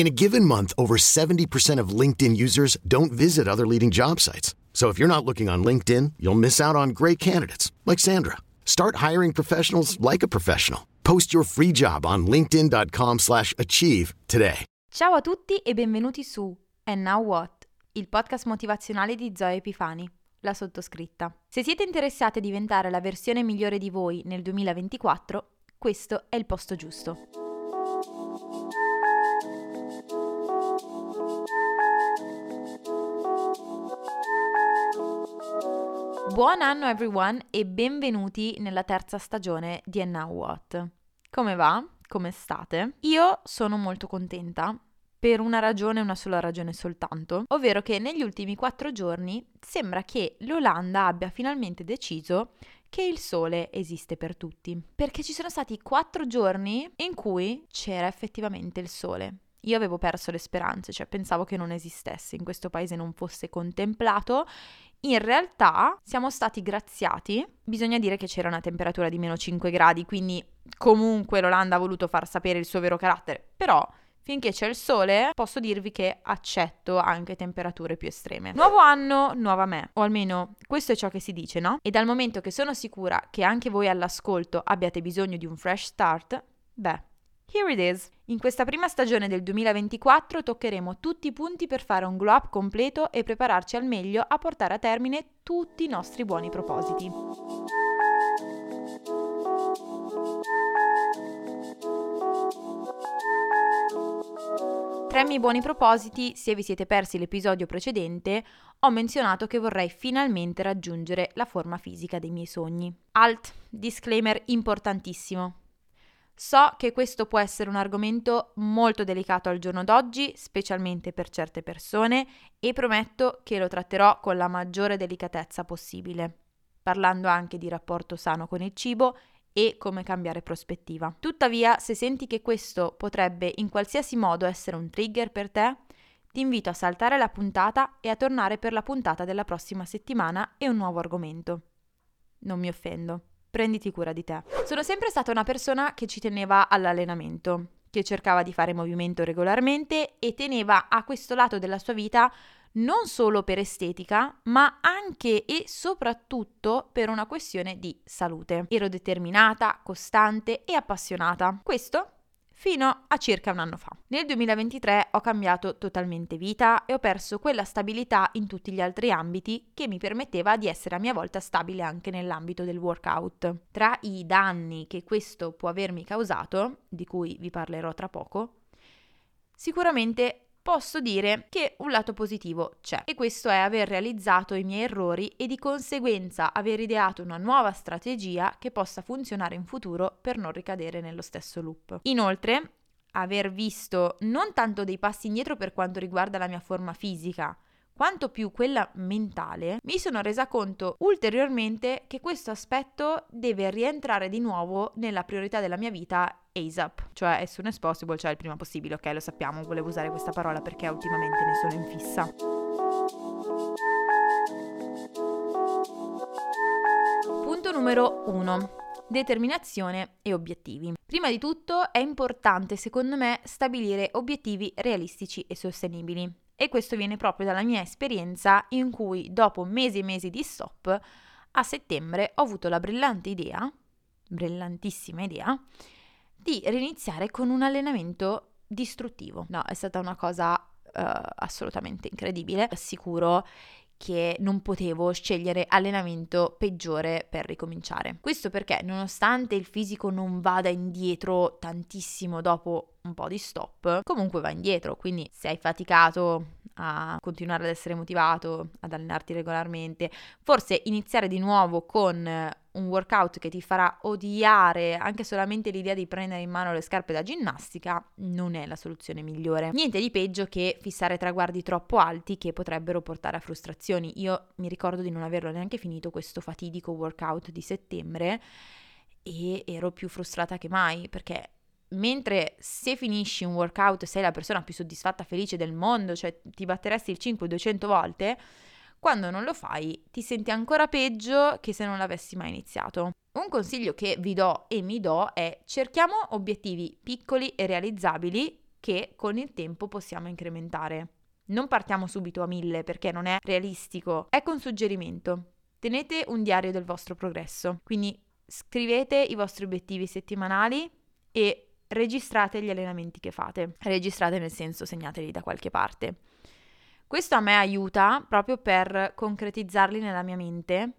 In a given month, over 70% of LinkedIn users don't visit other leading job sites. So if you're not looking on LinkedIn, you'll miss out on great candidates like Sandra. Start hiring professionals like a professional. Post your free job on linkedin.com/achieve today. Ciao a tutti e benvenuti su And Now What, il podcast motivazionale di Zoe Epifani, la sottoscritta. Se siete interessati a diventare la versione migliore di voi nel 2024, questo è il posto giusto. Buon anno everyone e benvenuti nella terza stagione di And Now What. Come va? Come state? Io sono molto contenta per una ragione, una sola ragione soltanto, ovvero che negli ultimi quattro giorni sembra che l'Olanda abbia finalmente deciso che il sole esiste per tutti. Perché ci sono stati quattro giorni in cui c'era effettivamente il sole. Io avevo perso le speranze, cioè pensavo che non esistesse, in questo paese non fosse contemplato in realtà siamo stati graziati, bisogna dire che c'era una temperatura di meno 5 gradi, quindi comunque l'Olanda ha voluto far sapere il suo vero carattere, però finché c'è il sole posso dirvi che accetto anche temperature più estreme. Nuovo anno, nuova me, o almeno questo è ciò che si dice, no? E dal momento che sono sicura che anche voi all'ascolto abbiate bisogno di un fresh start, beh, Here it is. In questa prima stagione del 2024 toccheremo tutti i punti per fare un glow up completo e prepararci al meglio a portare a termine tutti i nostri buoni propositi. Tra i miei buoni propositi, se vi siete persi l'episodio precedente, ho menzionato che vorrei finalmente raggiungere la forma fisica dei miei sogni. Alt, disclaimer importantissimo. So che questo può essere un argomento molto delicato al giorno d'oggi, specialmente per certe persone, e prometto che lo tratterò con la maggiore delicatezza possibile, parlando anche di rapporto sano con il cibo e come cambiare prospettiva. Tuttavia, se senti che questo potrebbe in qualsiasi modo essere un trigger per te, ti invito a saltare la puntata e a tornare per la puntata della prossima settimana e un nuovo argomento. Non mi offendo prenditi cura di te. Sono sempre stata una persona che ci teneva all'allenamento, che cercava di fare movimento regolarmente e teneva a questo lato della sua vita non solo per estetica, ma anche e soprattutto per una questione di salute. Ero determinata, costante e appassionata. Questo fino a circa un anno fa. Nel 2023 ho cambiato totalmente vita e ho perso quella stabilità in tutti gli altri ambiti che mi permetteva di essere a mia volta stabile anche nell'ambito del workout. Tra i danni che questo può avermi causato, di cui vi parlerò tra poco, sicuramente posso dire che un lato positivo c'è e questo è aver realizzato i miei errori e di conseguenza aver ideato una nuova strategia che possa funzionare in futuro per non ricadere nello stesso loop. Inoltre, aver visto non tanto dei passi indietro per quanto riguarda la mia forma fisica, quanto più quella mentale, mi sono resa conto ulteriormente che questo aspetto deve rientrare di nuovo nella priorità della mia vita ASAP, cioè as soon as possible, cioè il prima possibile, ok lo sappiamo, volevo usare questa parola perché ultimamente ne sono in fissa. Punto numero 1 determinazione e obiettivi. Prima di tutto è importante, secondo me, stabilire obiettivi realistici e sostenibili. E questo viene proprio dalla mia esperienza in cui dopo mesi e mesi di stop, a settembre ho avuto la brillante idea, brillantissima idea, di riniziare con un allenamento distruttivo. No, è stata una cosa uh, assolutamente incredibile. Assicuro che non potevo scegliere allenamento peggiore per ricominciare. Questo perché nonostante il fisico non vada indietro tantissimo dopo un po' di stop, comunque va indietro, quindi se hai faticato a continuare ad essere motivato, ad allenarti regolarmente. Forse iniziare di nuovo con un workout che ti farà odiare anche solamente l'idea di prendere in mano le scarpe da ginnastica non è la soluzione migliore. Niente di peggio che fissare traguardi troppo alti che potrebbero portare a frustrazioni. Io mi ricordo di non averlo neanche finito questo fatidico workout di settembre e ero più frustrata che mai perché mentre se finisci un workout sei la persona più soddisfatta, felice del mondo, cioè ti batteresti il 5 200 volte, quando non lo fai ti senti ancora peggio che se non l'avessi mai iniziato. Un consiglio che vi do e mi do è cerchiamo obiettivi piccoli e realizzabili che con il tempo possiamo incrementare. Non partiamo subito a mille perché non è realistico. Ecco un suggerimento. Tenete un diario del vostro progresso, quindi scrivete i vostri obiettivi settimanali e registrate gli allenamenti che fate. Registrate nel senso segnateli da qualche parte. Questo a me aiuta proprio per concretizzarli nella mia mente,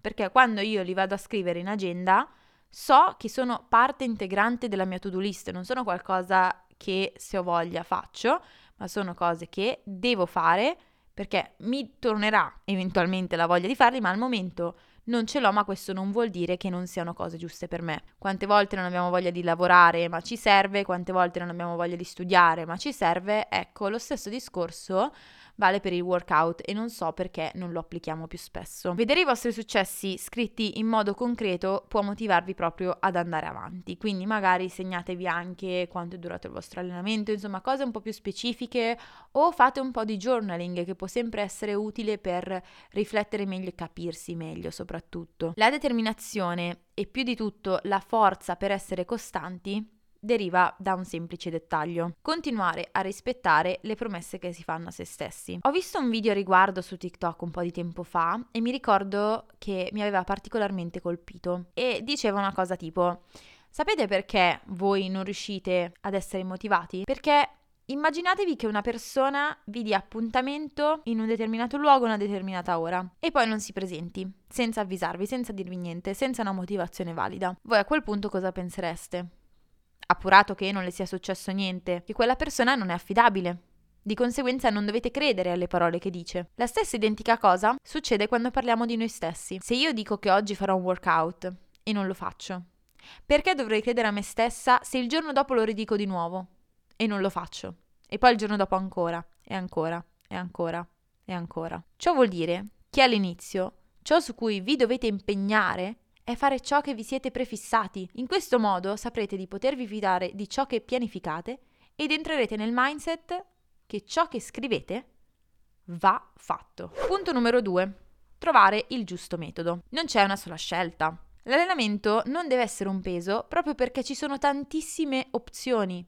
perché quando io li vado a scrivere in agenda so che sono parte integrante della mia to-do list, non sono qualcosa che se ho voglia faccio, ma sono cose che devo fare perché mi tornerà eventualmente la voglia di farli, ma al momento non ce l'ho, ma questo non vuol dire che non siano cose giuste per me. Quante volte non abbiamo voglia di lavorare, ma ci serve, quante volte non abbiamo voglia di studiare, ma ci serve. Ecco, lo stesso discorso vale per il workout e non so perché non lo applichiamo più spesso. Vedere i vostri successi scritti in modo concreto può motivarvi proprio ad andare avanti, quindi magari segnatevi anche quanto è durato il vostro allenamento, insomma cose un po' più specifiche o fate un po' di journaling che può sempre essere utile per riflettere meglio e capirsi meglio soprattutto. La determinazione e più di tutto la forza per essere costanti deriva da un semplice dettaglio, continuare a rispettare le promesse che si fanno a se stessi. Ho visto un video riguardo su TikTok un po' di tempo fa e mi ricordo che mi aveva particolarmente colpito e diceva una cosa tipo Sapete perché voi non riuscite ad essere motivati? Perché Immaginatevi che una persona vi dia appuntamento in un determinato luogo una determinata ora e poi non si presenti, senza avvisarvi, senza dirvi niente, senza una motivazione valida. Voi a quel punto cosa pensereste? Appurato che non le sia successo niente, che quella persona non è affidabile. Di conseguenza non dovete credere alle parole che dice. La stessa identica cosa succede quando parliamo di noi stessi. Se io dico che oggi farò un workout e non lo faccio, perché dovrei credere a me stessa se il giorno dopo lo ridico di nuovo e non lo faccio? E poi il giorno dopo ancora, e ancora, e ancora, e ancora. Ciò vuol dire che all'inizio ciò su cui vi dovete impegnare è fare ciò che vi siete prefissati. In questo modo saprete di potervi fidare di ciò che pianificate ed entrerete nel mindset che ciò che scrivete va fatto. Punto numero 2. Trovare il giusto metodo. Non c'è una sola scelta. L'allenamento non deve essere un peso proprio perché ci sono tantissime opzioni.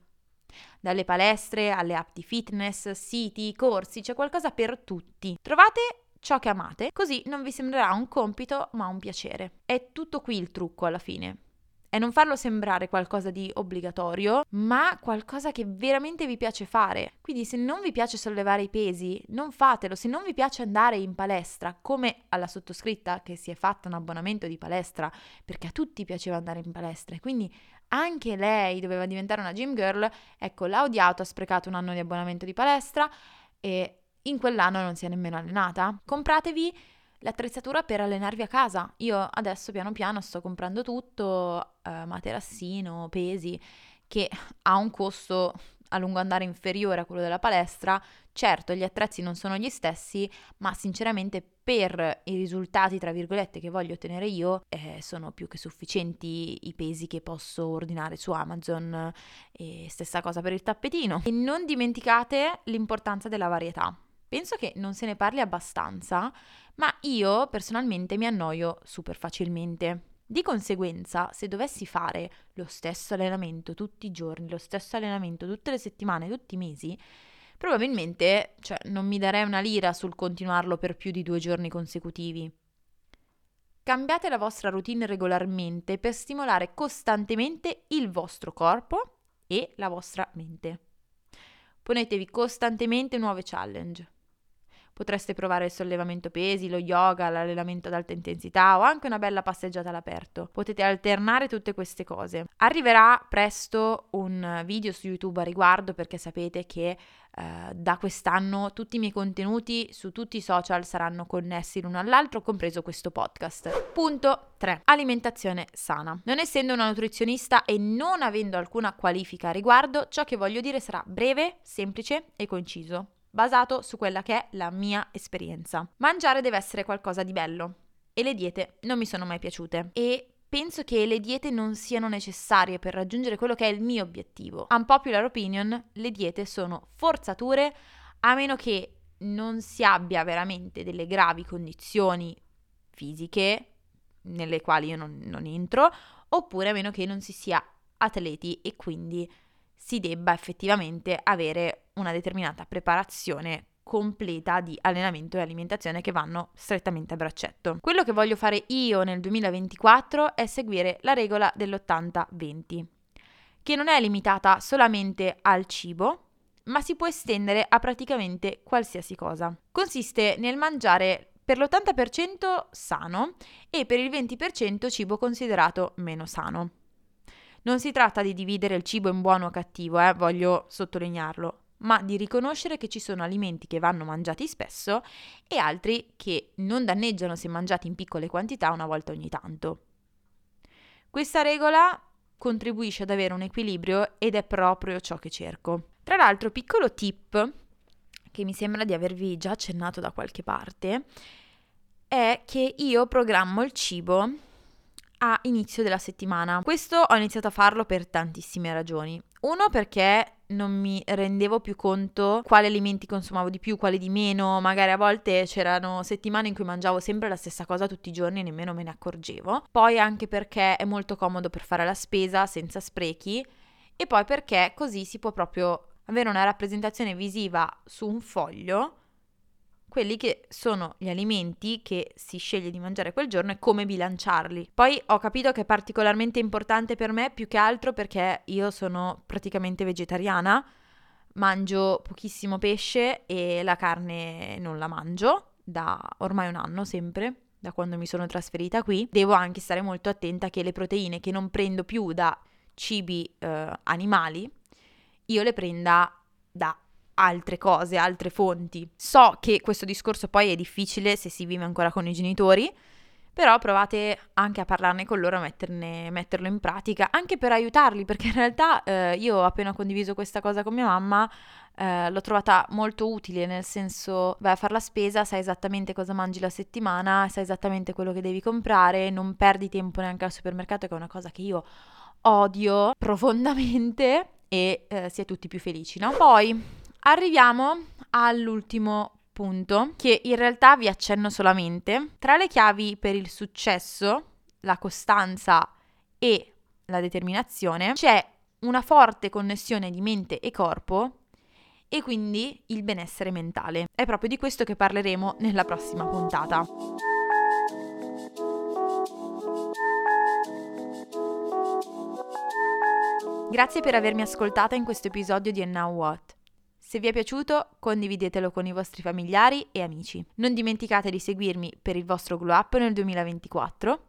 Dalle palestre alle app di fitness, siti, corsi, c'è qualcosa per tutti. Trovate ciò che amate, così non vi sembrerà un compito ma un piacere. È tutto qui il trucco alla fine. È non farlo sembrare qualcosa di obbligatorio, ma qualcosa che veramente vi piace fare. Quindi se non vi piace sollevare i pesi, non fatelo. Se non vi piace andare in palestra, come alla sottoscritta che si è fatta un abbonamento di palestra, perché a tutti piaceva andare in palestra, e quindi anche lei doveva diventare una gym girl, ecco, l'ha odiato, ha sprecato un anno di abbonamento di palestra e in quell'anno non si è nemmeno allenata. Compratevi l'attrezzatura per allenarvi a casa. Io adesso piano piano sto comprando tutto, eh, materassino, pesi, che ha un costo a lungo andare inferiore a quello della palestra. Certo, gli attrezzi non sono gli stessi, ma sinceramente per i risultati, tra virgolette, che voglio ottenere io, eh, sono più che sufficienti i pesi che posso ordinare su Amazon. E stessa cosa per il tappetino. E non dimenticate l'importanza della varietà. Penso che non se ne parli abbastanza, ma io personalmente mi annoio super facilmente. Di conseguenza, se dovessi fare lo stesso allenamento tutti i giorni, lo stesso allenamento tutte le settimane, tutti i mesi, probabilmente cioè, non mi darei una lira sul continuarlo per più di due giorni consecutivi. Cambiate la vostra routine regolarmente per stimolare costantemente il vostro corpo e la vostra mente. Ponetevi costantemente nuove challenge. Potreste provare il sollevamento pesi, lo yoga, l'allenamento ad alta intensità o anche una bella passeggiata all'aperto. Potete alternare tutte queste cose. Arriverà presto un video su YouTube a riguardo perché sapete che Uh, da quest'anno tutti i miei contenuti su tutti i social saranno connessi l'uno all'altro, compreso questo podcast. Punto 3. Alimentazione sana. Non essendo una nutrizionista e non avendo alcuna qualifica a riguardo, ciò che voglio dire sarà breve, semplice e conciso basato su quella che è la mia esperienza. Mangiare deve essere qualcosa di bello e le diete non mi sono mai piaciute e penso che le diete non siano necessarie per raggiungere quello che è il mio obiettivo. Unpopular opinion, le diete sono forzature a meno che non si abbia veramente delle gravi condizioni fisiche nelle quali io non, non entro, oppure a meno che non si sia atleti e quindi si debba effettivamente avere una determinata preparazione completa di allenamento e alimentazione che vanno strettamente a braccetto. Quello che voglio fare io nel 2024 è seguire la regola dell'80-20, che non è limitata solamente al cibo, ma si può estendere a praticamente qualsiasi cosa. Consiste nel mangiare per l'80% sano e per il 20% cibo considerato meno sano. Non si tratta di dividere il cibo in buono o cattivo, eh, voglio sottolinearlo, ma di riconoscere che ci sono alimenti che vanno mangiati spesso e altri che non danneggiano se mangiati in piccole quantità una volta ogni tanto. Questa regola contribuisce ad avere un equilibrio ed è proprio ciò che cerco. Tra l'altro, piccolo tip che mi sembra di avervi già accennato da qualche parte è che io programmo il cibo a inizio della settimana. Questo ho iniziato a farlo per tantissime ragioni. Uno perché non mi rendevo più conto quali alimenti consumavo di più, quali di meno, magari a volte c'erano settimane in cui mangiavo sempre la stessa cosa tutti i giorni e nemmeno me ne accorgevo. Poi anche perché è molto comodo per fare la spesa senza sprechi e poi perché così si può proprio avere una rappresentazione visiva su un foglio quelli che sono gli alimenti che si sceglie di mangiare quel giorno e come bilanciarli. Poi ho capito che è particolarmente importante per me più che altro perché io sono praticamente vegetariana, mangio pochissimo pesce e la carne non la mangio da ormai un anno sempre da quando mi sono trasferita qui, devo anche stare molto attenta che le proteine che non prendo più da cibi eh, animali, io le prenda da altre cose, altre fonti. So che questo discorso poi è difficile se si vive ancora con i genitori, però provate anche a parlarne con loro, a metterne, metterlo in pratica, anche per aiutarli, perché in realtà eh, io ho appena condiviso questa cosa con mia mamma, eh, l'ho trovata molto utile, nel senso vai a fare la spesa, sai esattamente cosa mangi la settimana, sai esattamente quello che devi comprare, non perdi tempo neanche al supermercato, che è una cosa che io odio profondamente e eh, si è tutti più felici, no? Poi Arriviamo all'ultimo punto che in realtà vi accenno solamente. Tra le chiavi per il successo, la costanza e la determinazione c'è una forte connessione di mente e corpo e quindi il benessere mentale. È proprio di questo che parleremo nella prossima puntata. Grazie per avermi ascoltata in questo episodio di And Now What. Se vi è piaciuto, condividetelo con i vostri familiari e amici. Non dimenticate di seguirmi per il vostro glow up nel 2024.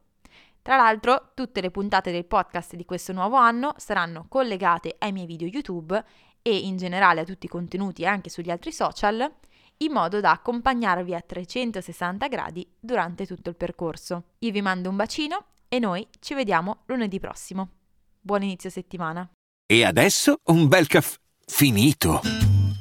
Tra l'altro, tutte le puntate del podcast di questo nuovo anno saranno collegate ai miei video YouTube e in generale a tutti i contenuti anche sugli altri social, in modo da accompagnarvi a 360 gradi durante tutto il percorso. Io vi mando un bacino e noi ci vediamo lunedì prossimo. Buon inizio settimana. E adesso un bel caffè finito.